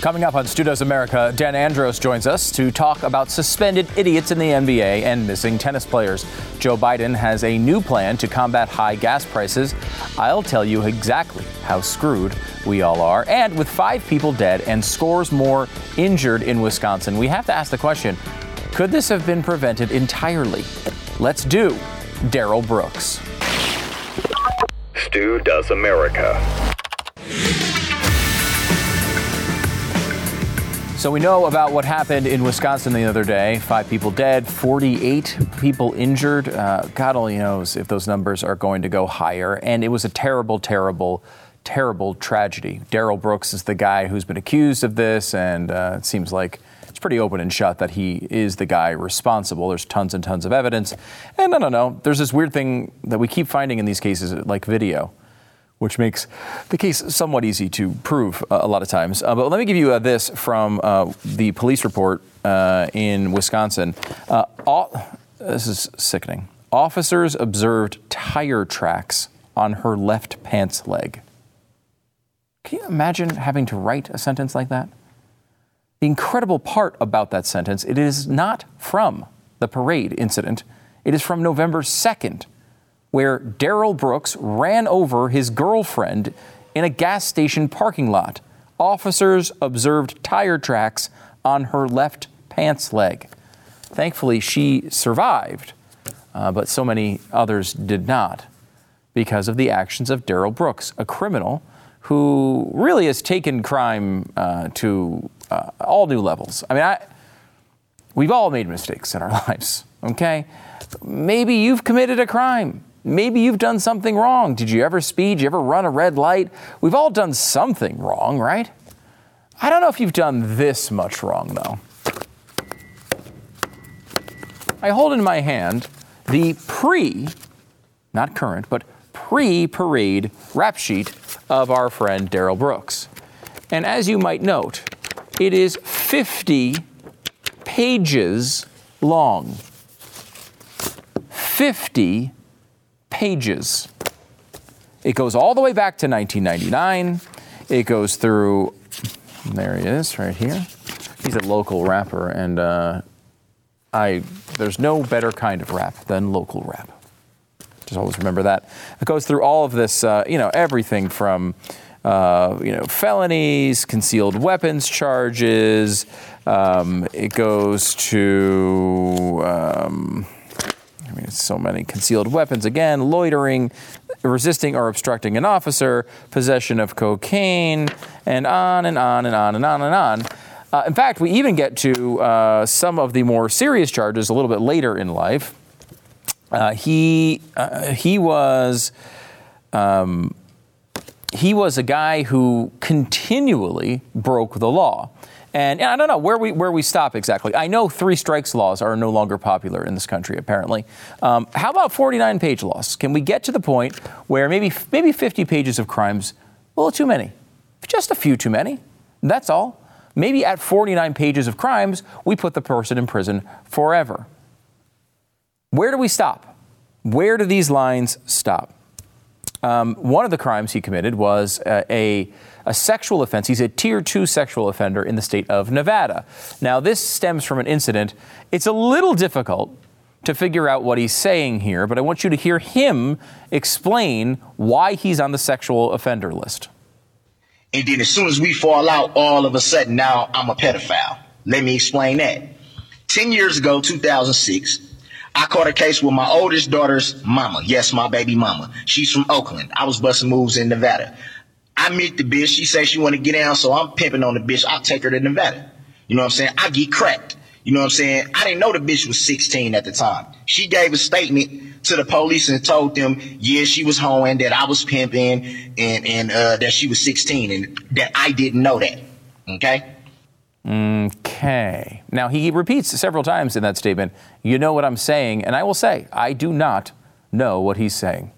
Coming up on Stu Does America, Dan Andros joins us to talk about suspended idiots in the NBA and missing tennis players. Joe Biden has a new plan to combat high gas prices. I'll tell you exactly how screwed we all are. And with five people dead and scores more injured in Wisconsin, we have to ask the question could this have been prevented entirely? Let's do Darrell Brooks. Stu Does America. So we know about what happened in Wisconsin the other day. Five people dead, 48 people injured. Uh, God only knows if those numbers are going to go higher. And it was a terrible, terrible, terrible tragedy. Darrell Brooks is the guy who's been accused of this, and uh, it seems like it's pretty open and shut that he is the guy responsible. There's tons and tons of evidence. And I don't know, there's this weird thing that we keep finding in these cases, like video which makes the case somewhat easy to prove uh, a lot of times. Uh, but let me give you uh, this from uh, the police report uh, in Wisconsin. Uh, all, this is sickening. Officers observed tire tracks on her left pants leg. Can you imagine having to write a sentence like that? The incredible part about that sentence, it is not from the parade incident. It is from November 2nd, where Darrell Brooks ran over his girlfriend in a gas station parking lot. Officers observed tire tracks on her left pants leg. Thankfully, she survived, uh, but so many others did not because of the actions of Darrell Brooks, a criminal who really has taken crime uh, to uh, all new levels. I mean, I, we've all made mistakes in our lives, okay? Maybe you've committed a crime. Maybe you've done something wrong. Did you ever speed? Did you ever run a red light? We've all done something wrong, right? I don't know if you've done this much wrong, though. I hold in my hand the pre, not current, but pre parade rap sheet of our friend Darrell Brooks. And as you might note, it is 50 pages long. 50 pages. It goes all the way back to 1999. It goes through, there he is, right here. He's a local rapper, and uh, I there's no better kind of rap than local rap. Just always remember that. It goes through all of this, uh, you know, everything from. Uh, you know, felonies, concealed weapons charges. Um, it goes to um, Mean, so many concealed weapons again, loitering, resisting or obstructing an officer, possession of cocaine, and on and on and on and on and on. Uh, in fact, we even get to uh, some of the more serious charges a little bit later in life. Uh, he uh, he was um, he was a guy who continually broke the law. And, and I don't know where we where we stop exactly. I know three strikes laws are no longer popular in this country, apparently. Um, how about 49 page laws? Can we get to the point where maybe maybe 50 pages of crimes, a little too many, just a few too many? That's all. Maybe at 49 pages of crimes, we put the person in prison forever. Where do we stop? Where do these lines stop? Um, one of the crimes he committed was uh, a a sexual offense. He's a tier two sexual offender in the state of Nevada. Now, this stems from an incident. It's a little difficult to figure out what he's saying here, but I want you to hear him explain why he's on the sexual offender list. And then as soon as we fall out, all of a sudden now I'm a pedophile. Let me explain that. 10 years ago, 2006, I caught a case with my oldest daughter's mama. Yes, my baby mama. She's from Oakland. I was busting moves in Nevada. I meet the bitch. She says she want to get down, so I'm pimping on the bitch. I'll take her to Nevada. You know what I'm saying? I get cracked. You know what I'm saying? I didn't know the bitch was 16 at the time. She gave a statement to the police and told them, yeah, she was hoeing, that I was pimping, and and uh, that she was 16, and that I didn't know that. Okay. Okay. Now, he repeats several times in that statement, you know what I'm saying. And I will say, I do not know what he's saying.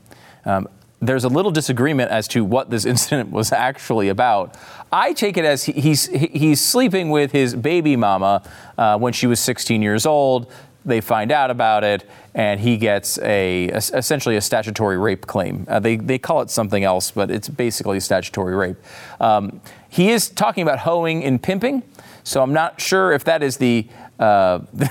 Um, there's a little disagreement as to what this incident was actually about. I take it as he's he's sleeping with his baby mama uh, when she was 16 years old. They find out about it, and he gets a, essentially a statutory rape claim. Uh, they they call it something else, but it's basically statutory rape. Um, he is talking about hoeing and pimping, so I'm not sure if that is the. Uh,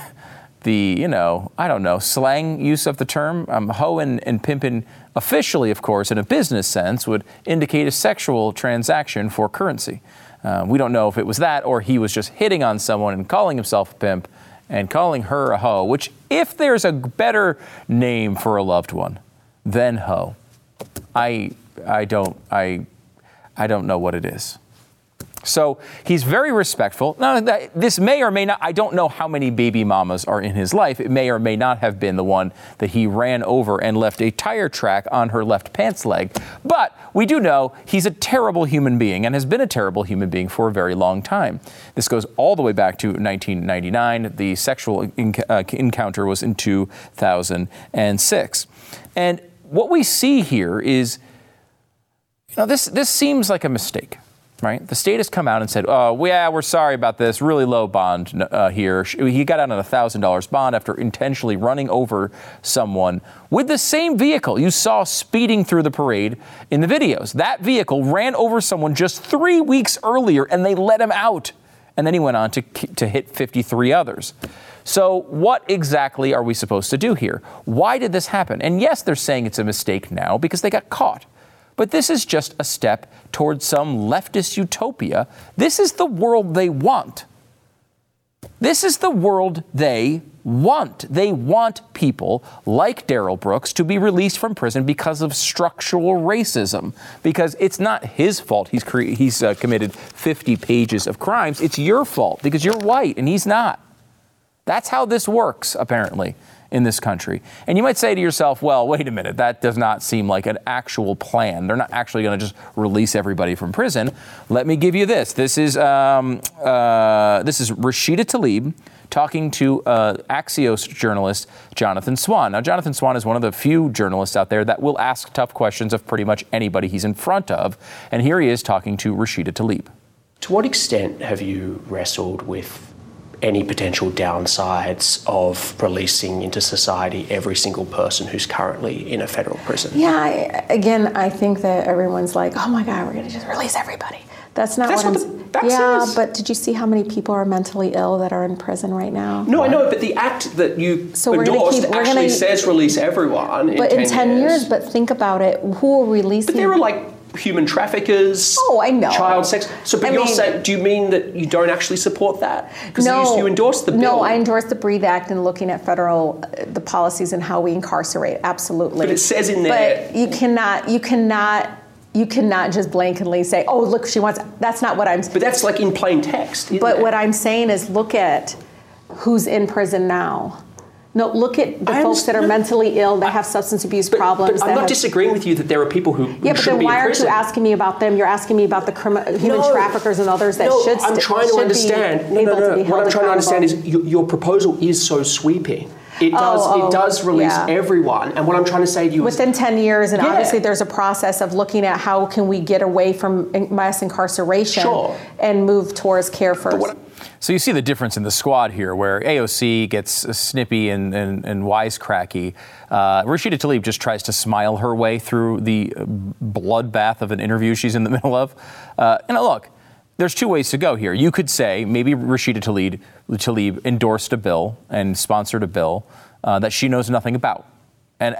the you know I don't know slang use of the term um, hoeing and pimping officially, of course, in a business sense, would indicate a sexual transaction for currency. Uh, we don't know if it was that or he was just hitting on someone and calling himself a pimp and calling her a hoe, which, if there's a better name for a loved one than hoe, I, I, don't, I, I don't know what it is. So he's very respectful. Now, this may or may not, I don't know how many baby mamas are in his life. It may or may not have been the one that he ran over and left a tire track on her left pants leg. But we do know he's a terrible human being and has been a terrible human being for a very long time. This goes all the way back to 1999. The sexual uh, encounter was in 2006. And what we see here is, you know, this, this seems like a mistake right? The state has come out and said, "Oh, yeah, we're sorry about this. Really low bond uh, here." He got out on a thousand dollars bond after intentionally running over someone with the same vehicle you saw speeding through the parade in the videos. That vehicle ran over someone just three weeks earlier, and they let him out. And then he went on to to hit 53 others. So, what exactly are we supposed to do here? Why did this happen? And yes, they're saying it's a mistake now because they got caught. But this is just a step towards some leftist utopia. This is the world they want. This is the world they want. They want people like Darrell Brooks to be released from prison because of structural racism. Because it's not his fault he's, cre- he's uh, committed 50 pages of crimes. It's your fault because you're white and he's not. That's how this works, apparently in this country. And you might say to yourself, well, wait a minute, that does not seem like an actual plan. They're not actually going to just release everybody from prison. Let me give you this. This is, um, uh, this is Rashida Tlaib talking to uh, Axios journalist Jonathan Swan. Now, Jonathan Swan is one of the few journalists out there that will ask tough questions of pretty much anybody he's in front of. And here he is talking to Rashida Tlaib. To what extent have you wrestled with any potential downsides of releasing into society every single person who's currently in a federal prison. Yeah, I, again, I think that everyone's like, oh my God, we're going to just release everybody. That's not That's what, what I'm. yeah, says. but did you see how many people are mentally ill that are in prison right now? No, I know, but the act that you so endorsed keep, actually gonna, says release everyone. But in 10, 10 years. years. But think about it. Who will release? But there are like human traffickers. Oh, I know. Child sex. So, but I you're mean, saying, do you mean that you don't actually support that? Because no, you, you endorse the bill. No, I endorse the Breathe Act and looking at federal uh, the policies and how we incarcerate. Absolutely. But it says in there. But you cannot. You cannot. You cannot just blankly say, "Oh, look, she wants." That's not what I'm. But that's like in plain text. But it? what I'm saying is, look at who's in prison now. No, look at the I folks that are mentally ill, that have substance abuse but, problems. But I'm not have, disagreeing with you that there are people who, who yeah, but then why aren't you asking me about them? You're asking me about the crimi- human no, traffickers and others that no, should. I'm trying to understand. No, no, no. What I'm trying to understand is your, your proposal is so sweeping. It does. Oh, oh, it does release yeah. everyone. And what I'm trying to say to you within is, 10 years, and yeah. obviously there's a process of looking at how can we get away from mass incarceration sure. and move towards care first. So you see the difference in the squad here, where AOC gets snippy and, and, and wisecracky. Uh, Rashida Tlaib just tries to smile her way through the bloodbath of an interview she's in the middle of. Uh, and look, there's two ways to go here. You could say maybe Rashida Tlaib, Tlaib endorsed a bill and sponsored a bill uh, that she knows nothing about. And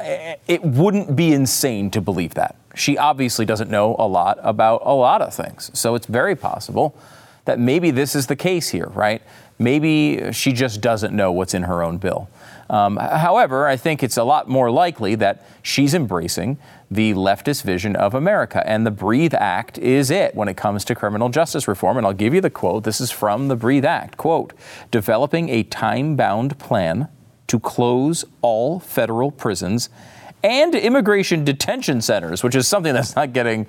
it wouldn't be insane to believe that. She obviously doesn't know a lot about a lot of things. So it's very possible that maybe this is the case here, right? Maybe she just doesn't know what's in her own bill. Um, however, I think it's a lot more likely that she's embracing the leftist vision of America. And the Breathe Act is it when it comes to criminal justice reform. And I'll give you the quote. This is from the Breathe Act. Quote, developing a time bound plan to close all federal prisons and immigration detention centers, which is something that's not getting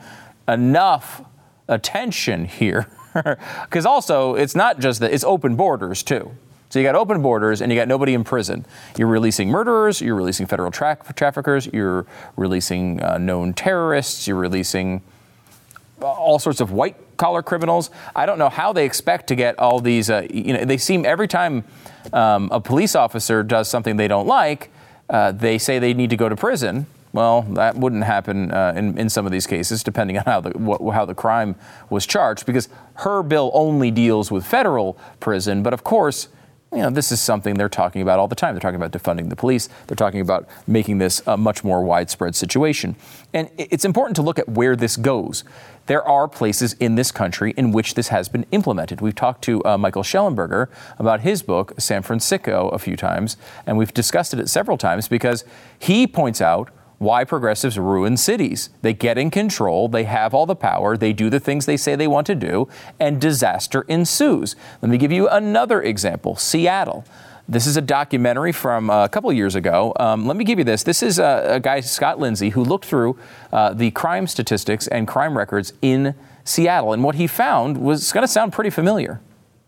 enough attention here. Because also, it's not just that, it's open borders too. So you got open borders and you got nobody in prison. You're releasing murderers, you're releasing federal tra- traffickers, you're releasing uh, known terrorists, you're releasing all sorts of white collar criminals. I don't know how they expect to get all these. Uh, you know, they seem every time um, a police officer does something they don't like, uh, they say they need to go to prison. Well, that wouldn't happen uh, in, in some of these cases, depending on how the, how the crime was charged, because her bill only deals with federal prison. But of course, you know, this is something they're talking about all the time. They're talking about defunding the police. They're talking about making this a much more widespread situation. And it's important to look at where this goes. There are places in this country in which this has been implemented. We've talked to uh, Michael Shellenberger about his book, San Fransicko, a few times, and we've discussed it several times because he points out why progressives ruin cities. They get in control, they have all the power, they do the things they say they want to do, and disaster ensues. Let me give you another example Seattle. This is a documentary from a couple years ago. Um, let me give you this. This is a, a guy, Scott Lindsay, who looked through uh, the crime statistics and crime records in Seattle. And what he found was going to sound pretty familiar.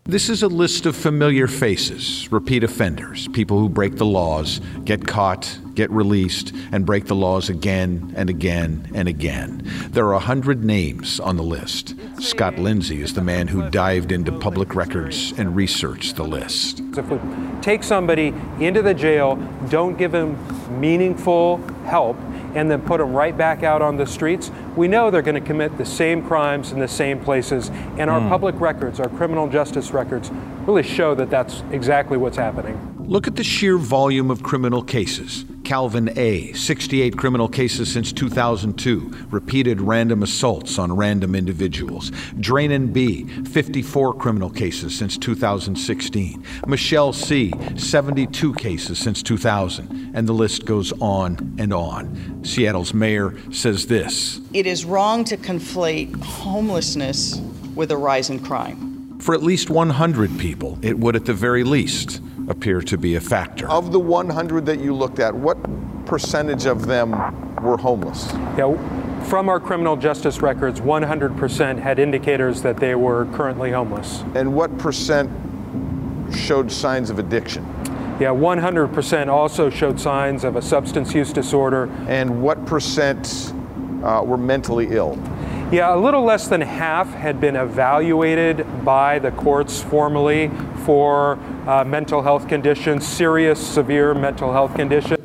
This is a list of familiar faces, repeat offenders, people who break the laws, get caught, get released, and break the laws again and again and again. There are a hundred names on the list. Scott Lindsay is the man who dived into public records and researched the list. If we take somebody into the jail, don't give them meaningful help, and then put them right back out on the streets, we know they're going to commit the same crimes in the same places. And our mm. public records, our criminal justice records, really show that that's exactly what's happening. Look at the sheer volume of criminal cases. Calvin A., 68 criminal cases since 2002, repeated random assaults on random individuals. Drainin B., 54 criminal cases since 2016. Michelle C., 72 cases since 2000. And the list goes on and on. Seattle's mayor says this It is wrong to conflate homelessness with a rise in crime. For at least 100 people, it would at the very least appear to be a factor. Of the 100 that you looked at, what percentage of them were homeless? Yeah, from our criminal justice records, 100% had indicators that they were currently homeless. And what percent showed signs of addiction? Yeah, 100% also showed signs of a substance use disorder. And what percent uh, were mentally ill? Yeah, a little less than half had been evaluated by the courts formally for uh, mental health conditions, serious, severe mental health conditions.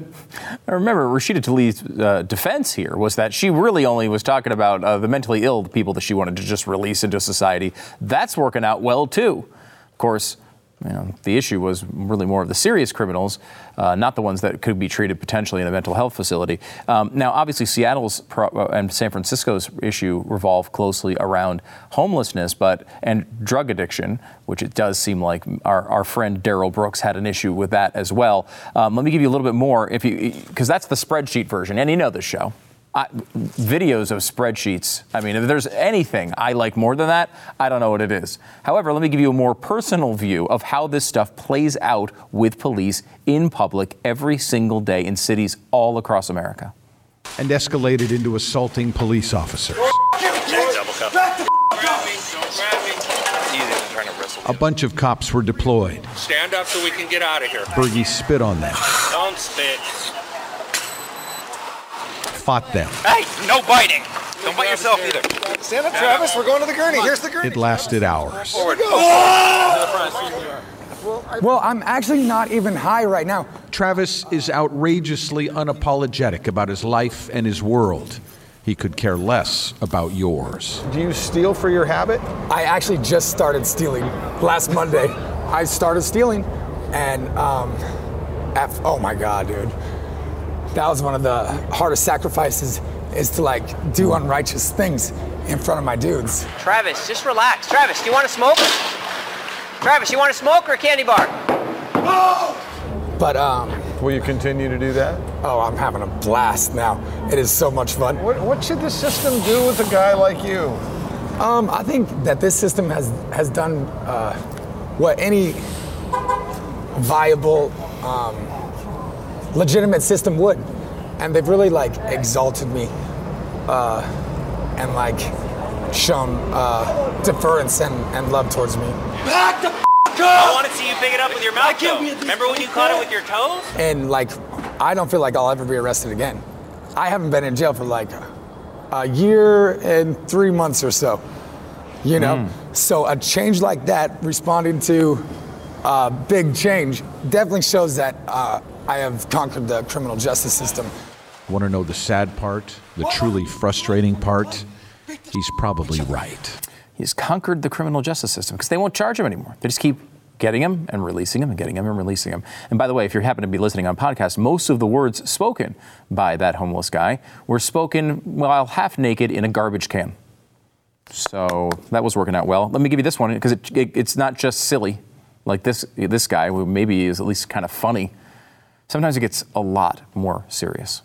I remember Rashida Tlaib's uh, defense here was that she really only was talking about uh, the mentally ill people that she wanted to just release into society. That's working out well too. Of course, you know, the issue was really more of the serious criminals, uh, not the ones that could be treated potentially in a mental health facility. Um, now, obviously, Seattle's pro- uh, and San Francisco's issue revolve closely around homelessness, but and drug addiction, which it does seem like our, our friend Darrell Brooks had an issue with that as well. Um, let me give you a little bit more, if you because that's the spreadsheet version, and you know this show. I, videos of spreadsheets. I mean, if there's anything I like more than that, I don't know what it is. However, let me give you a more personal view of how this stuff plays out with police in public every single day in cities all across America. And escalated into assaulting police officers. A bunch of cops were deployed. Stand up so we can get out of here. Berge spit on them. Don't spit fought them. Hey, no biting. Don't bite yourself either. Stand up, Travis. We're going to the gurney. Here's the gurney. It lasted hours. Well, I'm actually not even high right now. Travis is outrageously unapologetic about his life and his world. He could care less about yours. Do you steal for your habit? I actually just started stealing last Monday. I started stealing, and um, af- oh my god, dude that was one of the hardest sacrifices is to like do unrighteous things in front of my dudes. Travis, just relax. Travis, do you want to smoke? Travis, you want to smoke or a candy bar? But um Will you continue to do that? Oh, I'm having a blast now. It is so much fun. What, what should the system do with a guy like you? Um, I think that this system has has done uh, what any viable um, legitimate system would. And they've really like exalted me uh, and like shown uh, deference and, and love towards me. Back the f- up! I want to see you pick it up with your mouth. Though. Remember when you caught it with your toes? And like, I don't feel like I'll ever be arrested again. I haven't been in jail for like a year and three months or so. You know, so a change like that, responding to a big change, definitely shows that uh, I have conquered the criminal justice system. Want to know the sad part, the truly frustrating part? He's probably right. He's conquered the criminal justice system because they won't charge him anymore. They just keep getting him and releasing him and getting him and releasing him. And by the way, if you happen to be listening on podcast, most of the words spoken by that homeless guy were spoken while half naked in a garbage can. So that was working out well. Let me give you this one because it, it, it's not just silly, like this this guy who maybe is at least kind of funny. Sometimes it gets a lot more serious.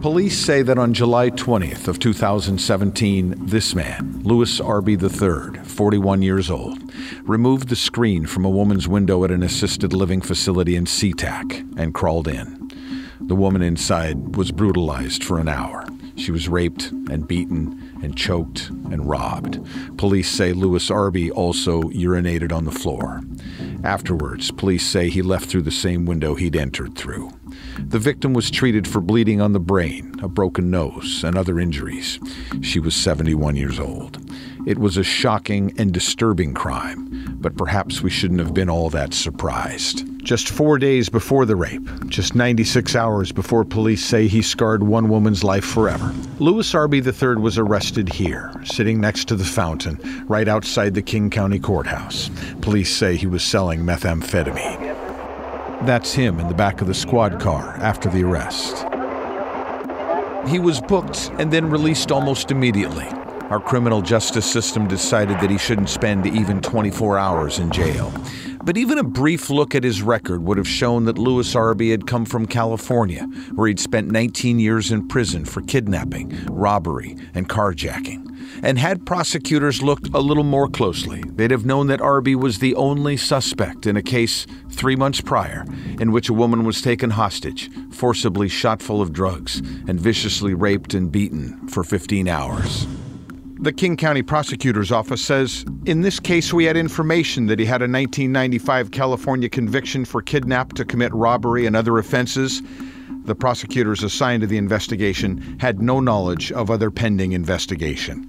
Police say that on July 20th of 2017, this man, Louis Arby III, 41 years old, removed the screen from a woman's window at an assisted living facility in SeaTac and crawled in. The woman inside was brutalized for an hour. She was raped and beaten and choked and robbed. Police say Louis Arby also urinated on the floor. Afterwards, police say he left through the same window he'd entered through. The victim was treated for bleeding on the brain, a broken nose, and other injuries. She was 71 years old. It was a shocking and disturbing crime, but perhaps we shouldn't have been all that surprised. Just four days before the rape, just 96 hours before police say he scarred one woman's life forever, Louis Arby III was arrested here, sitting next to the fountain, right outside the King County Courthouse. Police say he was selling methamphetamine. That's him in the back of the squad car after the arrest. He was booked and then released almost immediately. Our criminal justice system decided that he shouldn't spend even 24 hours in jail. But even a brief look at his record would have shown that Louis Arby had come from California, where he'd spent 19 years in prison for kidnapping, robbery, and carjacking. And had prosecutors looked a little more closely, they'd have known that Arby was the only suspect in a case three months prior in which a woman was taken hostage, forcibly shot full of drugs, and viciously raped and beaten for 15 hours. The King County Prosecutor's Office says in this case, we had information that he had a 1995 California conviction for kidnap to commit robbery and other offenses. The prosecutors assigned to the investigation had no knowledge of other pending investigation.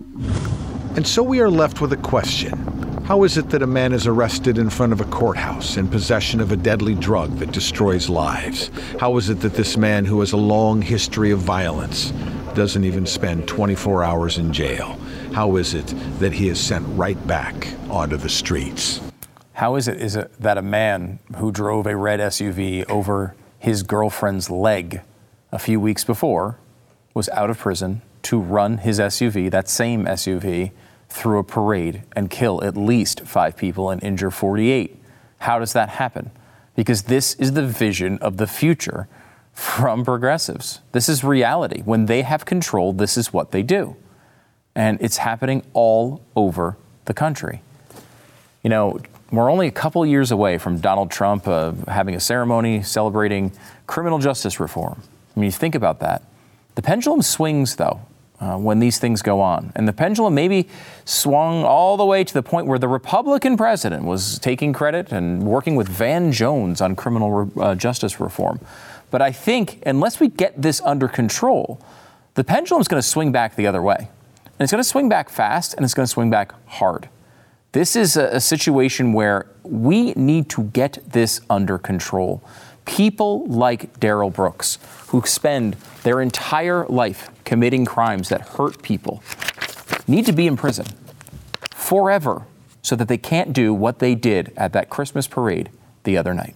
And so we are left with a question. How is it that a man is arrested in front of a courthouse in possession of a deadly drug that destroys lives? How is it that this man, who has a long history of violence, doesn't even spend 24 hours in jail? How is it that he is sent right back onto the streets? How is it is it that a man who drove a red SUV over his girlfriend's leg a few weeks before was out of prison to run his SUV, that same SUV, through a parade and kill at least five people and injure 48? How does that happen? Because this is the vision of the future from progressives. This is reality. When they have control, this is what they do. And it's happening all over the country. You know, we're only a couple years away from Donald Trump uh, having a ceremony celebrating criminal justice reform. I mean, you think about that. The pendulum swings, though, uh, when these things go on. And the pendulum maybe swung all the way to the point where the Republican president was taking credit and working with Van Jones on criminal re- uh, justice reform. But I think unless we get this under control, the pendulum is going to swing back the other way. And it's going to swing back fast and it's going to swing back hard. This is a, a situation where we need to get this under control. People like Darrell Brooks, who spend their entire life committing crimes that hurt people, need to be in prison forever so that they can't do what they did at that Christmas parade the other night.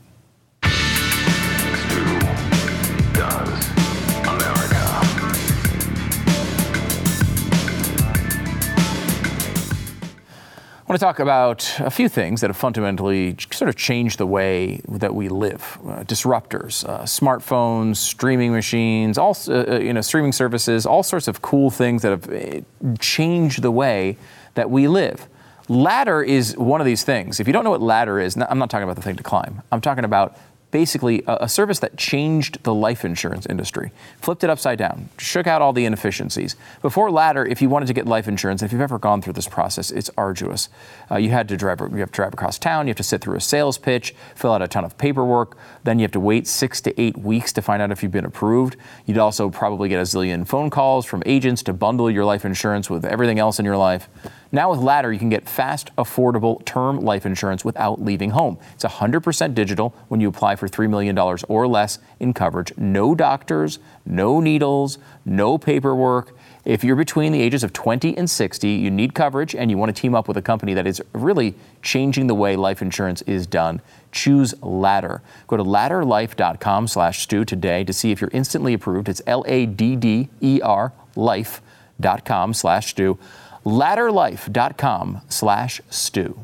Want to talk about a few things that have fundamentally sort of changed the way that we live. Uh, disruptors, uh, smartphones, streaming machines, all uh, you know, streaming services, all sorts of cool things that have uh, changed the way that we live. Ladder is one of these things. If you don't know what ladder is, I'm not talking about the thing to climb. I'm talking about basically a, a service that changed the life insurance industry, flipped it upside down, shook out all the inefficiencies. Before Ladder, if you wanted to get life insurance, if you've ever gone through this process, it's arduous. Uh, you had to drive, you have to drive across town, you have to sit through a sales pitch, fill out a ton of paperwork, then you have to wait six to eight weeks to find out if you've been approved. You'd also probably get a zillion phone calls from agents to bundle your life insurance with everything else in your life. Now with Ladder, you can get fast, affordable term life insurance without leaving home. It's 100% digital when you apply for $3 million or less in coverage. No doctors, no needles, no paperwork. If you're between the ages of 20 and 60, you need coverage and you want to team up with a company that is really changing the way life insurance is done. Choose Ladder. Go to ladderlife.com slash Stu today to see if you're instantly approved. It's L-A-D-D-E-R life.com slash Stu ladderlife.com slash Stu.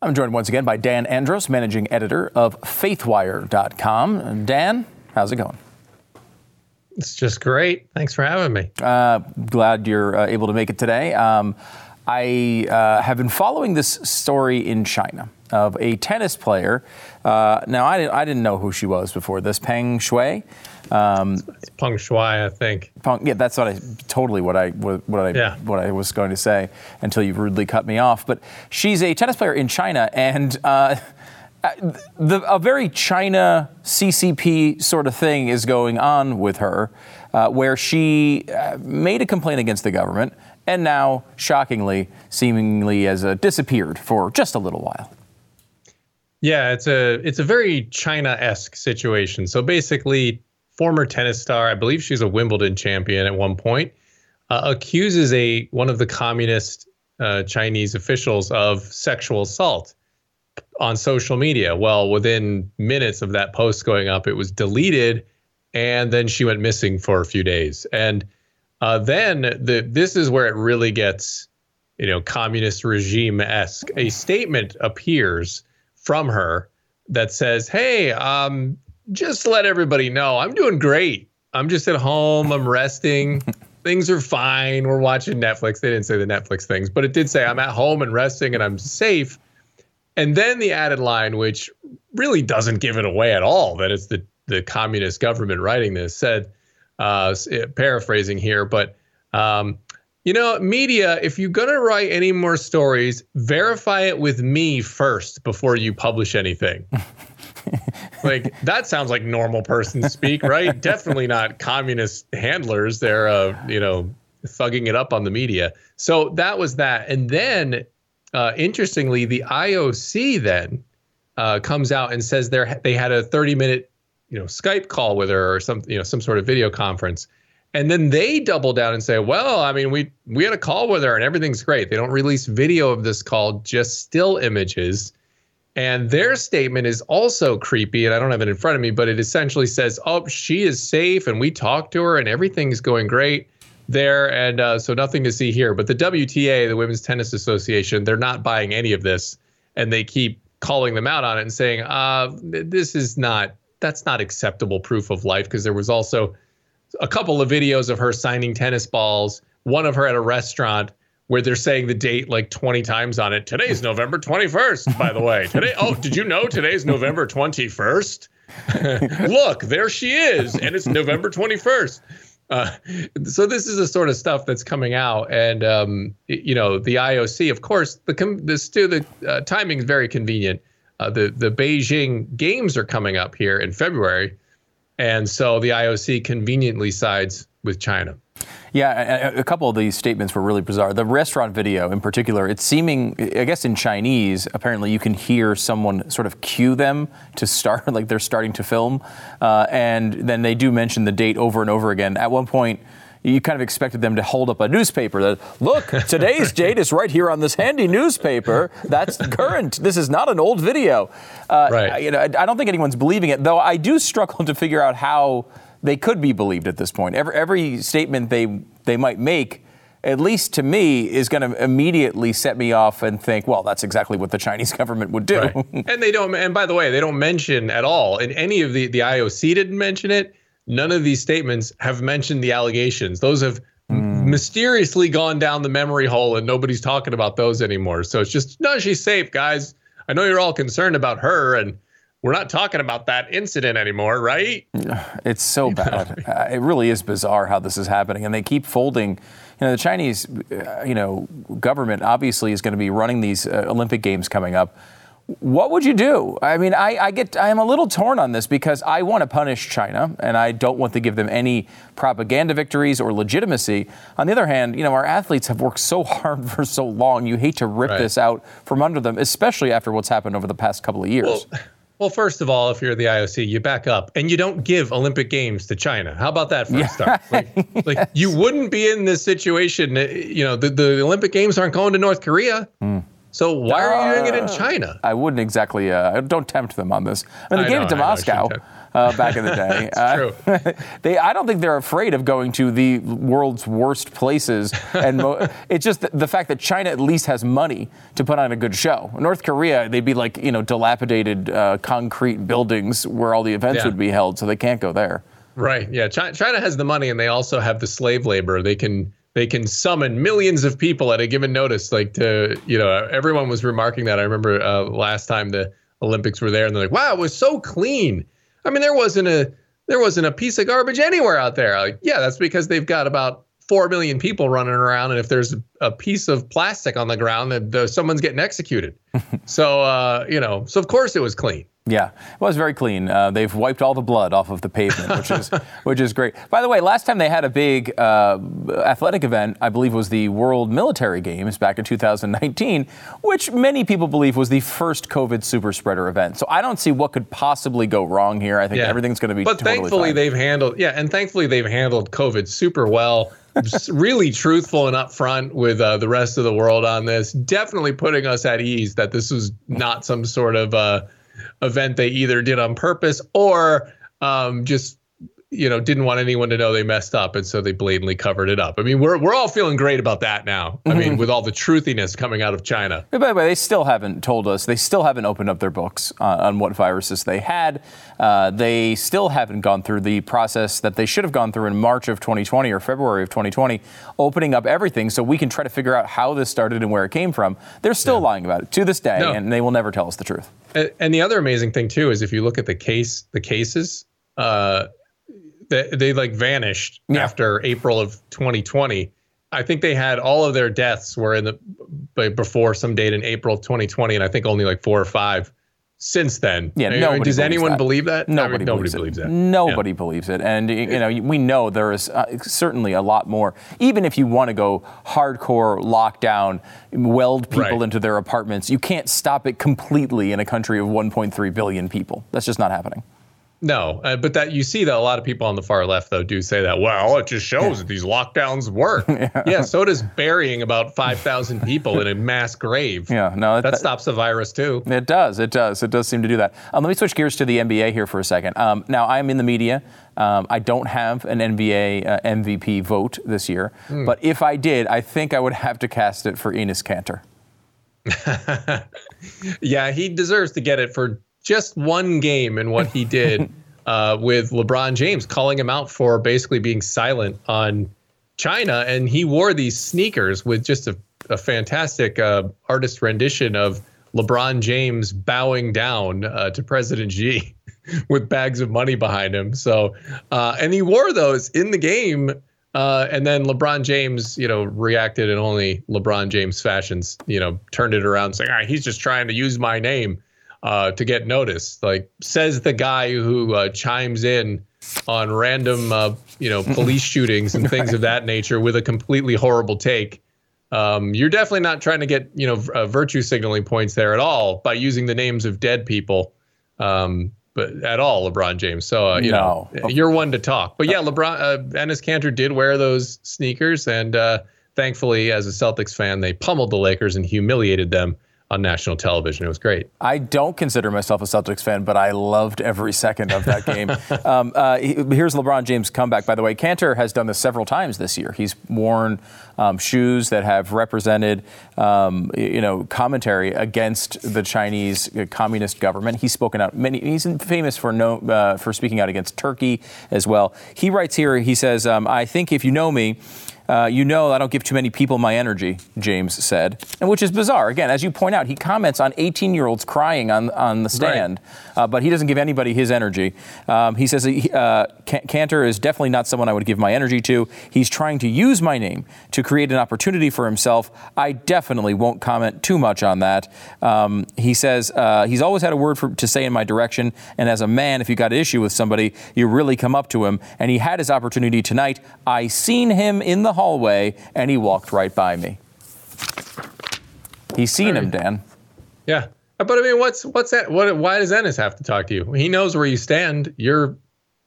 I'm joined once again by Dan Andros, managing editor of faithwire.com. Dan, how's it going? It's just great. Thanks for having me. Uh, glad you're uh, able to make it today. Um, I uh, have been following this story in China of a tennis player. Uh, now, I, I didn't know who she was before this, Peng Shuai. Um, it's Peng Shuai, I think. Peng, yeah, that's what I totally what I what, what I yeah. what I was going to say until you rudely cut me off. But she's a tennis player in China, and uh, the, a very China CCP sort of thing is going on with her, uh, where she uh, made a complaint against the government, and now, shockingly, seemingly has uh, disappeared for just a little while. Yeah, it's a it's a very China-esque situation. So basically, former tennis star, I believe she's a Wimbledon champion at one point, uh, accuses a one of the communist uh, Chinese officials of sexual assault on social media. Well, within minutes of that post going up, it was deleted, and then she went missing for a few days. And uh, then the this is where it really gets, you know, communist regime esque. A statement appears from her that says, "Hey, um, just let everybody know I'm doing great. I'm just at home. I'm resting. things are fine. We're watching Netflix. They didn't say the Netflix things, but it did say I'm at home and resting and I'm safe. And then the added line, which really doesn't give it away at all, that it's the the communist government writing this, said, uh, paraphrasing here, but um, you know, media, if you're going to write any more stories, verify it with me first before you publish anything. like that sounds like normal person speak, right? Definitely not communist handlers. They're uh, you know, thugging it up on the media. So that was that. And then uh, interestingly, the IOC then uh, comes out and says they they had a 30 minute you know Skype call with her or some you know some sort of video conference. And then they double down and say, "Well, I mean, we we had a call with her and everything's great." They don't release video of this call, just still images. And their statement is also creepy, and I don't have it in front of me, but it essentially says, "Oh, she is safe, and we talked to her, and everything's going great there, and uh, so nothing to see here." But the WTA, the Women's Tennis Association, they're not buying any of this, and they keep calling them out on it and saying, uh, "This is not that's not acceptable proof of life," because there was also a couple of videos of her signing tennis balls, one of her at a restaurant where they're saying the date like 20 times on it. Today's November 21st, by the way. Today, oh, did you know today's November 21st? Look, there she is, and it's November 21st. Uh, so this is the sort of stuff that's coming out, and um, you know the IOC, of course, the com- the, the uh, timing is very convenient. Uh, the the Beijing Games are coming up here in February, and so the IOC conveniently sides with China. Yeah, a, a, couple of these statements were really bizarre. The restaurant video, in particular, it's seeming, I guess, in Chinese, apparently you can hear someone sort of cue them to start, like they're starting to film, uh, and then they do mention the date over and over again. At one point, you kind of expected them to hold up a newspaper that look today's date is right here on this handy newspaper that's current this is not an old video uh, right. you know i don't think anyone's believing it though i do struggle to figure out how they could be believed at this point. Every, every statement they they might make, at least to me, is going to immediately set me off and think, well, that's exactly what the Chinese government would do. Right. and they don't. And by the way, they don't mention at all in any of the the IOC didn't mention it. None of these statements have mentioned the allegations. Those have mm. mysteriously gone down the memory hole, and nobody's talking about those anymore. So it's just no, she's safe, guys. I know you're all concerned about her, and we're not talking about that incident anymore, right? It's so bad. Uh, it really is bizarre how this is happening, and they keep folding. You know, the Chinese, uh, you know, government obviously is going to be running these uh, Olympic Games coming up. What would you do? I mean, I, I get, I am a little torn on this because I want to punish China and I don't want to give them any propaganda victories or legitimacy. On the other hand, you know, our athletes have worked so hard for so long. You hate to rip Right. this out from under them, especially after what's happened over the past couple of years. Well, well, first of all, if you're the IOC, you back up and you don't give Olympic Games to China. How about that for a start? Like, like you wouldn't be in this situation. uh, You know, the, the Olympic Games aren't going to North Korea. So why are you doing it in Uh, China? I wouldn't exactly. Uh, don't tempt them on this. I mean, they I gave know, it to I Moscow shouldn't uh, back in the day. Uh, they, I don't think they're afraid of going to the world's worst places. And mo- it's just the, the fact that China at least has money to put on a good show. North Korea, they'd be like you know dilapidated uh, concrete buildings where all the events Yeah. would be held, so they can't go there. Right. Yeah. China, China has the money, and they also have the slave labor. They can they can summon millions of people at a given notice. Like to you know, everyone was remarking that. I remember uh, last time the Olympics were there, and they're like, "Wow, it was so clean." I mean, there wasn't a there wasn't a piece of garbage anywhere out there. Like, yeah, that's because they've got about four million people running around, and if there's a piece of plastic on the ground, then the, someone's getting executed. so uh, you know, so of course it was clean. Yeah, it was very clean. Uh, they've wiped all the blood off of the pavement, which is which is great. By the way, last time they had a big uh, athletic event, I believe, was the World Military Games back in 2019, which many people believe was the first COVID super spreader event. So I don't see what could possibly go wrong here. I think everything's going to be But totally thankfully fine. they've handled yeah, and thankfully they've handled COVID super well. Really truthful and upfront with uh, the rest of the world on this. Definitely putting us at ease that this was not some sort of uh, event they either did on purpose or um, just you know didn't want anyone to know they messed up and so they blatantly covered it up. I mean, we're we're all feeling great about that now. I mean, Mhm. with all the truthiness coming out of China. But by the way, they still haven't told us. They still haven't opened up their books uh, on what viruses they had. Uh, they still haven't gone through the process that they should have gone through in March of 2020 or February of 2020, opening up everything so we can try to figure out how this started and where it came from. They're still lying about it to this day, No. and they will never tell us the truth. And- And the other amazing thing too is if you look at the case, the cases, uh, they, they like vanished after April of 2020. I think they had all of their deaths were in the before some date in April of 2020, and I think only like four or five since then. Yeah, nobody Does anyone that. believe that? I mean, Nobody, nobody believes, believes it. that. Nobody believes it, and you know we know there is uh, certainly a lot more. Even if you want to go hardcore lockdown, weld people Right. into their apartments, you can't stop it completely in a country of 1.3 billion people. That's just not happening. No, uh, but that you see that a lot of people on the far left though do say that. Well, it just shows that these lockdowns work. yeah. so does burying about five thousand people in a mass grave. Yeah, no, that, stops the virus too. It does. It does. It does seem to do that. Um, let me switch gears to the NBA here for a second. Um, now, I'm in the media. Um, I don't have an NBA uh, MVP vote this year, Hmm. but if I did, I think I would have to cast it for Enes Kanter. Yeah, he deserves to get it for just one game and what he did uh, with LeBron James, calling him out for basically being silent on China. And he wore these sneakers with just a, a fantastic uh, artist rendition of LeBron James bowing down uh, to President Xi with bags of money behind him. So, uh, and he wore those in the game. Uh, and then LeBron James, you know, reacted in only LeBron James fashions, you know, turned it around saying, ah, he's just trying to use my name uh, to get noticed. Like, says the guy who uh, chimes in on random, uh, you know, police shootings and things of that nature with a completely horrible take. Um, you're definitely not trying to get, you know, uh, virtue signaling points there at all by using the names of dead people. Um, but at all, LeBron James. So uh, you know, you're one to talk. But yeah, LeBron, uh, Enes Kanter did wear those sneakers, and uh, thankfully, as a Celtics fan, they pummeled the Lakers and humiliated them on national television. It was great. I don't consider myself a Celtics fan, but I loved every second of that game. um, uh, here's LeBron James' comeback, by the way. Kanter has done this several times this year. He's worn um, shoes that have represented, um, you know, commentary against the Chinese uh, communist government. He's spoken out many. He's famous for no uh, for speaking out against Turkey as well. He writes here. He says, um, "I think if you know me." Uh, you know, I don't give too many people my energy, James said, and which is bizarre. Again, as you point out, he comments on 18 year olds crying on, on the stand, right. uh, but he doesn't give anybody his energy. Um, he says uh, Kanter is definitely not someone I would give my energy to. He's trying to use my name to create an opportunity for himself. I definitely won't comment too much on that. Um, he says uh, he's always had a word for, to say in my direction, and as a man, if you got an issue with somebody, you really come up to him. And he had his opportunity tonight. I seen him in the hallway, and he walked right by me. He's seen him, Dan. Yeah, but I mean, what's what's that? What? Why does Enes have to talk to you? He knows where you stand. You're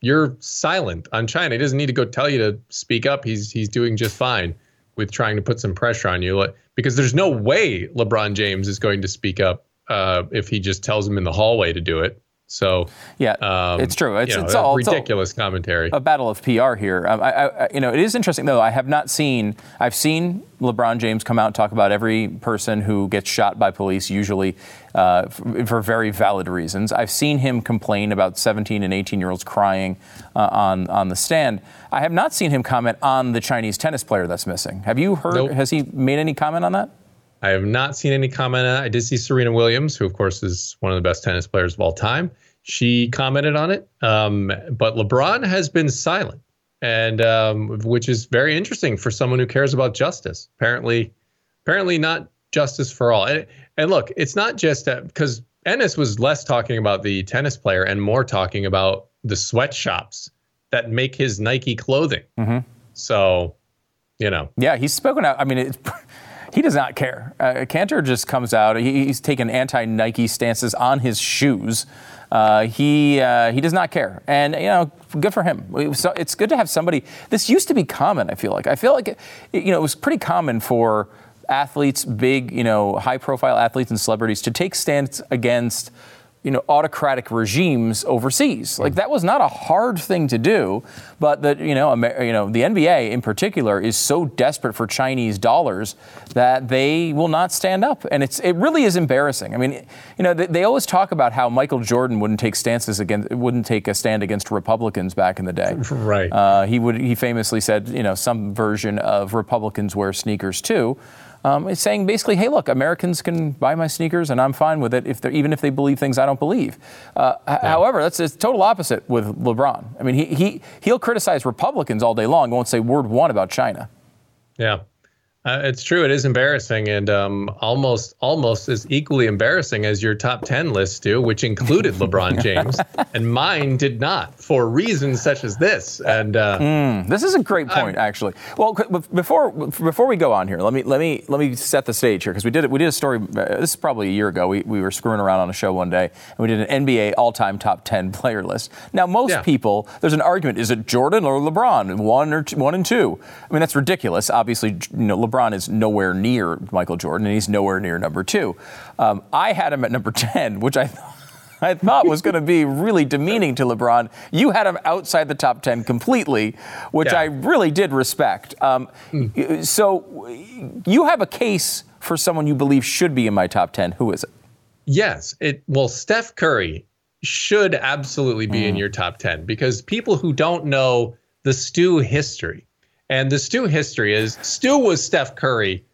you're silent on China. He doesn't need to go tell you to speak up. He's he's doing just fine with trying to put some pressure on you, because there's no way LeBron James is going to speak up uh, if he just tells him in the hallway to do it. So yeah, um, it's true. It's, you know, it's all ridiculous it's all commentary. A battle of PR here. Um, I, I, you know, it is interesting though. I have not seen. I've seen LeBron James come out and talk about every person who gets shot by police, usually uh, for, for, very valid reasons. I've seen him complain about 17 and 18 year olds crying uh, on on the stand. I have not seen him comment on the Chinese tennis player that's missing. Have you heard? Nope. Has he made any comment on that? I have not seen any comment. I did see Serena Williams, who of course is one of the best tennis players of all time. She commented on it, um, but LeBron has been silent, and um, which is very interesting for someone who cares about justice. Apparently, apparently not justice for all. And, and look, it's not just because Enes was less talking about the tennis player and more talking about the sweatshops that make his Nike clothing. Mm-hmm. So, you know, yeah, he's spoken out. I mean, it's he does not care. Uh, Kanter just comes out. He, he's taken anti-Nike stances on his shoes. Uh, he uh, he does not care, and you know, good for him. It's good to have somebody. This used to be common. I feel like I feel like it, you know it was pretty common for athletes, big you know high-profile athletes and celebrities to take stands against you know, autocratic regimes overseas. Like that was not a hard thing to do, but that you know, Amer- you know, the NBA in particular is so desperate for Chinese dollars that they will not stand up, and it's it really is embarrassing. I mean, you know, they, they always talk about how Michael Jordan wouldn't take stances against, wouldn't take a stand against Republicans back in the day. Right. Uh, he would. He famously said, you know, some version of Republicans wear sneakers too. Um, it's saying basically, hey, look, Americans can buy my sneakers and I'm fine with it, if even if they believe things I don't believe. Uh, yeah. However, that's the total opposite with LeBron. I mean, he, he, he'll criticize Republicans all day long, won't say word one about China. Yeah. Uh, it's true. It is embarrassing, and um, almost almost as equally embarrassing as your top ten list do, which included LeBron James, and mine did not for reasons such as this. And uh, mm, this is a great point, I'm, actually. Well, before before we go on here, let me let me let me set the stage here because we did we did a story. Uh, this is probably a year ago. We, we were screwing around on a show one day, and we did an NBA all-time top ten player list. Now, most yeah. people, there's an argument: is it Jordan or LeBron, one or two, one and two? I mean, that's ridiculous. Obviously, you know. LeBron is nowhere near Michael Jordan, and he's nowhere near number two. Um, I had him at number 10, which I I thought was going to be really demeaning to LeBron. You had him outside the top 10 completely, which yeah. I really did respect. Um, mm. So you have a case for someone you believe should be in my top 10. Who is it? Yes. It, well, Steph Curry should absolutely be mm. in your top 10 because people who don't know the Stu history and the Stu history is Stu was Steph Curry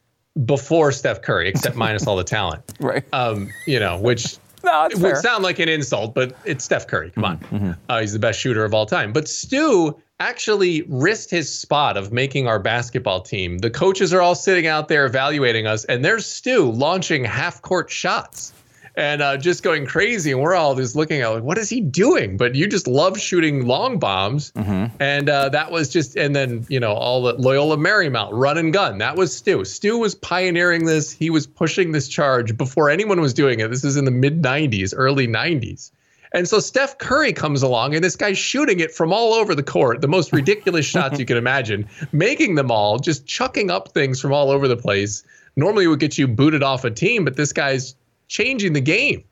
before Steph Curry, except minus all the talent. Right. Um, you know, which no, it fair. would sound like an insult, but it's Steph Curry. Come on. Mm-hmm. Uh, he's the best shooter of all time. But Stu actually risked his spot of making our basketball team. The coaches are all sitting out there evaluating us, and there's Stu launching half court shots and uh, just going crazy. And we're all just looking at like, what is he doing? But you just love shooting long bombs, mm-hmm. and uh, that was just. And then you know all the Loyola Marymount run and gun. That was Stu. Stu was pioneering this. He was pushing this charge before anyone was doing it. This is in the mid '90s, early '90s. And so Steph Curry comes along, and this guy's shooting it from all over the court, the most ridiculous shots you can imagine, making them all, just chucking up things from all over the place. Normally, it would get you booted off a team, but this guy's changing the game.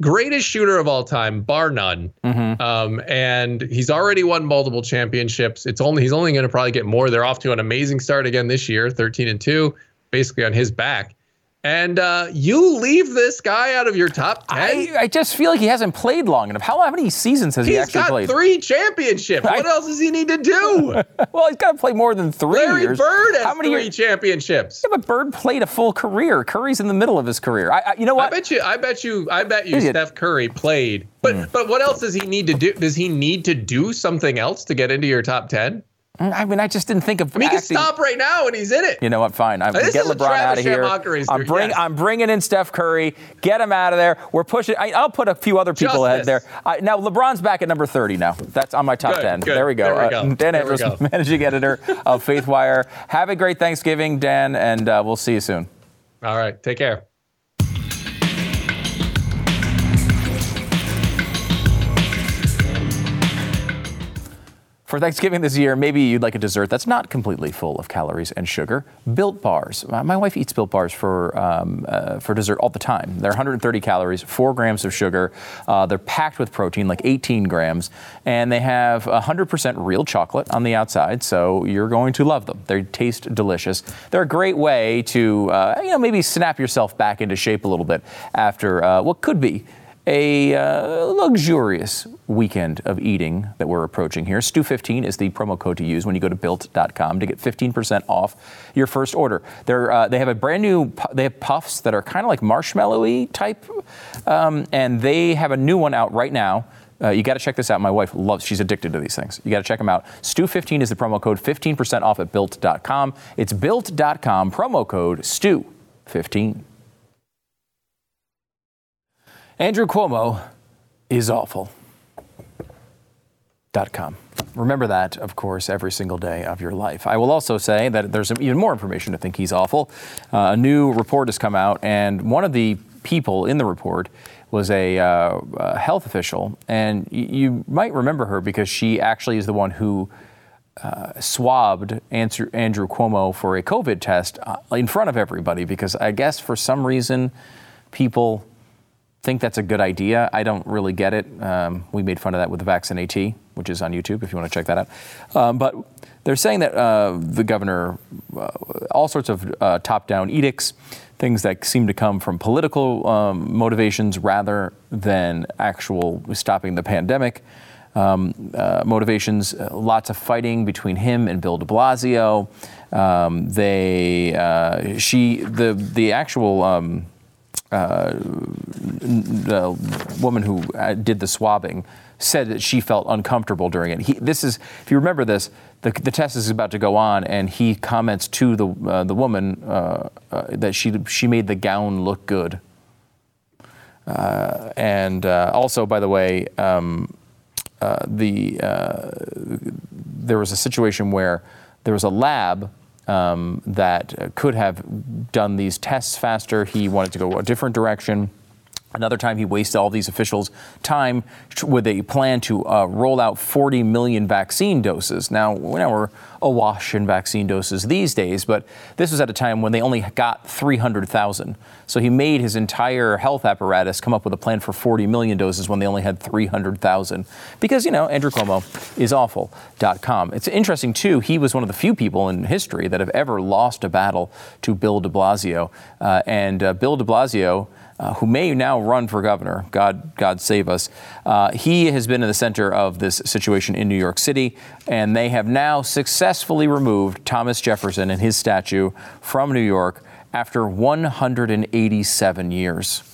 Greatest shooter of all time, bar none. Mm-hmm. Um, and he's already won multiple championships. It's only he's only going to probably get more. They're off to an amazing start again this year, 13 and two, basically on his back. And uh, you leave this guy out of your top 10? I, I just feel like he hasn't played long enough. How, how many seasons has he He's actually got played? three championships. What else does he need to do? well, he's got to play more than three Larry years. Bird has How many three years? championships. Yeah, but Bird played a full career. Curry's in the middle of his career. I, I you know what? I bet you. I bet you. I bet you. He. Steph Curry played, but Hmm. but what else does he need to do? Does he need to do something else to get into your top ten? I mean, I just didn't think of. I mean, he can stop right now and he's in it. You know what? Fine. I'm This get LeBron out of here. I'm bring. yes. I'm bringing in Steph Curry. Get him out of there. We're pushing. I, I'll put a few other people ahead there. Justice. I, now LeBron's back at number 30 now. That's on my top Good, 10. good. There we go. There we Uh. Dan There Andrews, go. managing editor of FaithWire. Have a great Thanksgiving, Dan, and uh, we'll see you soon. All right. Take care. For Thanksgiving this year, maybe you'd like a dessert that's not completely full of calories and sugar. Built bars. My wife eats Built bars for um, uh, for dessert all the time. They're 130 calories, four grams of sugar. Uh, they're packed with protein, like 18 grams, and they have 100% real chocolate on the outside. So you're going to love them. They taste delicious. They're a great way to uh, you know maybe snap yourself back into shape a little bit after uh, what could be a uh, luxurious weekend of eating that we're approaching here. Stew15 is the promo code to use when you go to built.com to get 15% off your first order. Uh, they have a brand new, they have puffs that are kind of like marshmallowy type, um, and they have a new one out right now. Uh, you got to check this out. My wife loves, she's addicted to these things. You got to check them out. Stew15 is the promo code, 15% off at built.com. It's built.com, promo code STEW15. Andrew Cuomo is awful. Dot com. Remember that, of course, every single day of your life. I will also say that there's even more information to think he's awful. Uh, a new report has come out, and one of the people in the report was a, uh, a health official, and y- you might remember her because she actually is the one who uh, swabbed Andrew, Andrew Cuomo for a COVID test uh, in front of everybody because I guess for some reason people think that's a good idea. I don't really get it. Um, we made fun of that with the Vaccinate, which is on YouTube if you want to check that out. Um, but they're saying that uh, the governor, uh, all sorts of uh, top down edicts, things that seem to come from political um, motivations rather than actual stopping the pandemic. Um, uh, motivations, uh, lots of fighting between him and Bill de Blasio. Um, they, uh, she, the, the actual, um, uh, the woman who uh, did the swabbing said that she felt uncomfortable during it. He, this is, if you remember this, the, the test is about to go on, and he comments to the uh, the woman uh, uh, that she she made the gown look good. Uh, and also, by the way, um, the there was a situation where there was a lab um, that could have done these tests faster. He wanted to go a different direction. Another time, he wasted all these officials' time with a plan to uh, roll out 40 million vaccine doses. Now, now we're awash in vaccine doses these days, but this was at a time when they only got 300,000. So he made his entire health apparatus come up with a plan for 40 million doses when they only had 300,000. Because, you know, Andrew Cuomo is awful.com. It's interesting, too, he was one of the few people in history that have ever lost a battle to Bill de Blasio. Uh, and uh, Bill de Blasio, uh, who may now run for governor. God, God save us. Uh, he has been in the center of this situation in New York City, and they have now successfully removed Thomas Jefferson and his statue from New York after 187 years.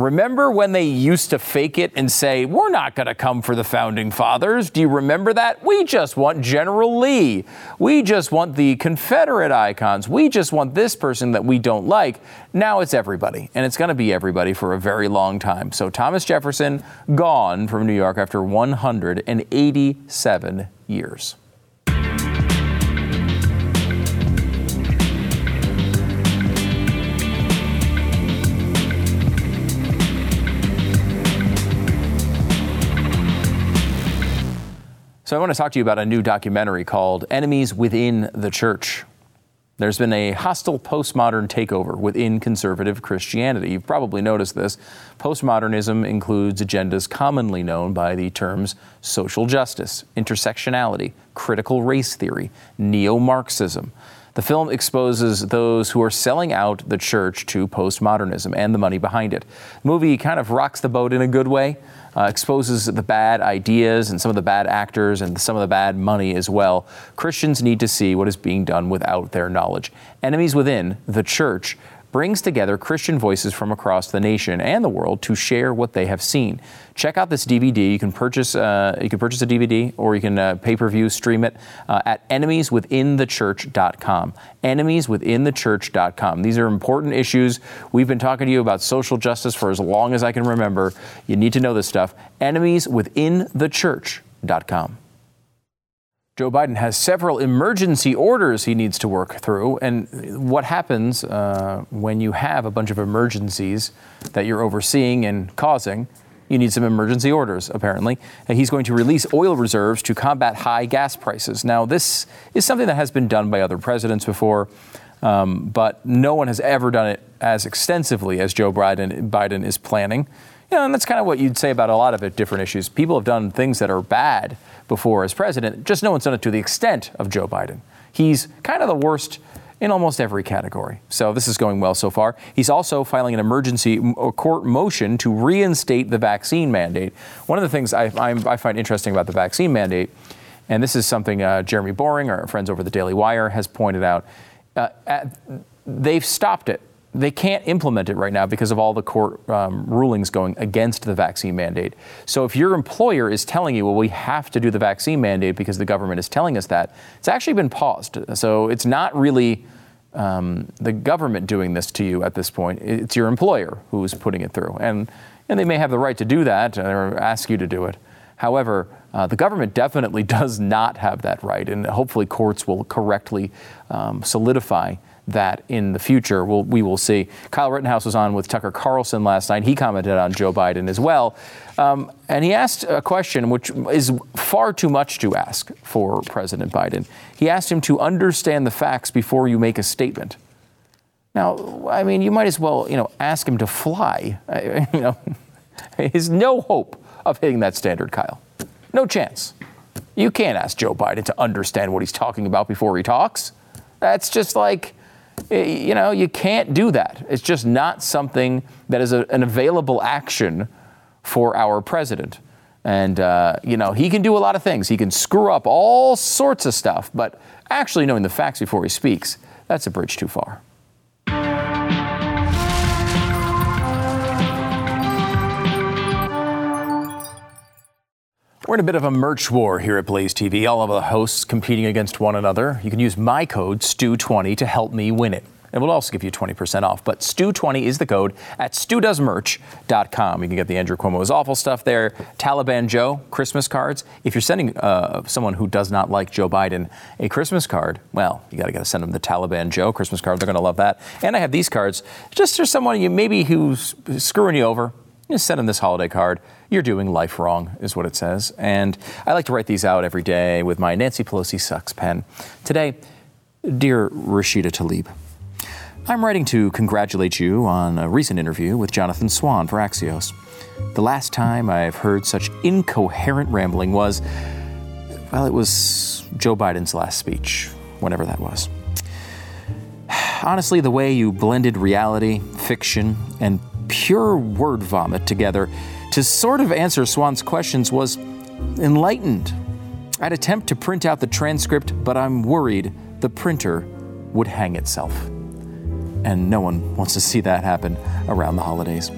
Remember when they used to fake it and say, We're not going to come for the founding fathers? Do you remember that? We just want General Lee. We just want the Confederate icons. We just want this person that we don't like. Now it's everybody, and it's going to be everybody for a very long time. So Thomas Jefferson gone from New York after 187 years. So I want to talk to you about a new documentary called Enemies Within the Church. There's been a hostile postmodern takeover within conservative Christianity. You've probably noticed this. Postmodernism includes agendas commonly known by the terms social justice, intersectionality, critical race theory, neo Marxism. The film exposes those who are selling out the church to postmodernism and the money behind it. The movie kind of rocks the boat in a good way, uh, exposes the bad ideas and some of the bad actors and some of the bad money as well. Christians need to see what is being done without their knowledge. Enemies Within, the church, brings together Christian voices from across the nation and the world to share what they have seen. Check out this DVD. You can purchase uh, you can purchase a DVD or you can uh, pay per view stream it uh, at enemieswithinthechurch.com. Enemieswithinthechurch.com. These are important issues. We've been talking to you about social justice for as long as I can remember. You need to know this stuff. Enemieswithinthechurch.com. Joe Biden has several emergency orders he needs to work through. And what happens uh, when you have a bunch of emergencies that you're overseeing and causing? You need some emergency orders, apparently. And he's going to release oil reserves to combat high gas prices. Now, this is something that has been done by other presidents before, um, but no one has ever done it as extensively as Joe Biden, Biden is planning. You know, and that's kind of what you'd say about a lot of different issues. People have done things that are bad before as president, just no one's done it to the extent of Joe Biden. He's kind of the worst in almost every category. So this is going well so far. He's also filing an emergency court motion to reinstate the vaccine mandate. One of the things I, I find interesting about the vaccine mandate, and this is something uh, Jeremy Boring, our friends over the Daily Wire, has pointed out, uh, at, they've stopped it they can't implement it right now because of all the court um, rulings going against the vaccine mandate. So if your employer is telling you, well, we have to do the vaccine mandate because the government is telling us that, it's actually been paused. So it's not really um, the government doing this to you at this point. It's your employer who's putting it through. And, and they may have the right to do that or ask you to do it. However, uh, the government definitely does not have that right, and hopefully courts will correctly um, solidify that in the future. We'll, we will see. Kyle Rittenhouse was on with Tucker Carlson last night. He commented on Joe Biden as well. Um, and he asked a question which is far too much to ask for President Biden. He asked him to understand the facts before you make a statement. Now, I mean, you might as well, you know, ask him to fly. you know, there's no hope of hitting that standard, Kyle. No chance. You can't ask Joe Biden to understand what he's talking about before he talks. That's just like you know, you can't do that. It's just not something that is a, an available action for our president. And, uh, you know, he can do a lot of things. He can screw up all sorts of stuff, but actually knowing the facts before he speaks, that's a bridge too far. We're in a bit of a merch war here at Blaze TV. All of the hosts competing against one another. You can use my code STU20 to help me win it. And It will also give you 20% off. But STU20 is the code at StuDoesMerch.com. You can get the Andrew Cuomo's awful stuff there. Taliban Joe Christmas cards. If you're sending uh, someone who does not like Joe Biden a Christmas card, well, you got to send them the Taliban Joe Christmas card. They're going to love that. And I have these cards just for someone you maybe who's screwing you over. You them this holiday card you're doing life wrong, is what it says. And I like to write these out every day with my Nancy Pelosi sucks pen. Today, dear Rashida Tlaib, I'm writing to congratulate you on a recent interview with Jonathan Swan for Axios. The last time I've heard such incoherent rambling was, well, it was Joe Biden's last speech, whenever that was. Honestly, the way you blended reality, fiction, and pure word vomit together to sort of answer Swan's questions was enlightened. I'd attempt to print out the transcript, but I'm worried the printer would hang itself. And no one wants to see that happen around the holidays.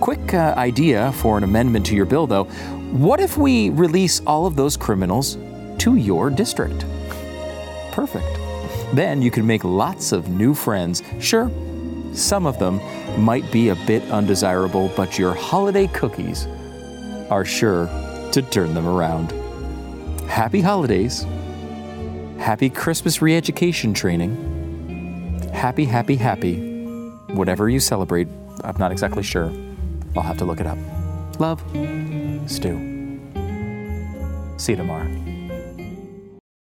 Quick uh, idea for an amendment to your bill, though. What if we release all of those criminals to your district? Perfect. Then you can make lots of new friends. Sure, some of them might be a bit undesirable, but your holiday cookies are sure to turn them around. Happy holidays. Happy Christmas re education training. Happy, happy, happy. Whatever you celebrate, I'm not exactly sure. I'll have to look it up. Love, Stu. See you tomorrow.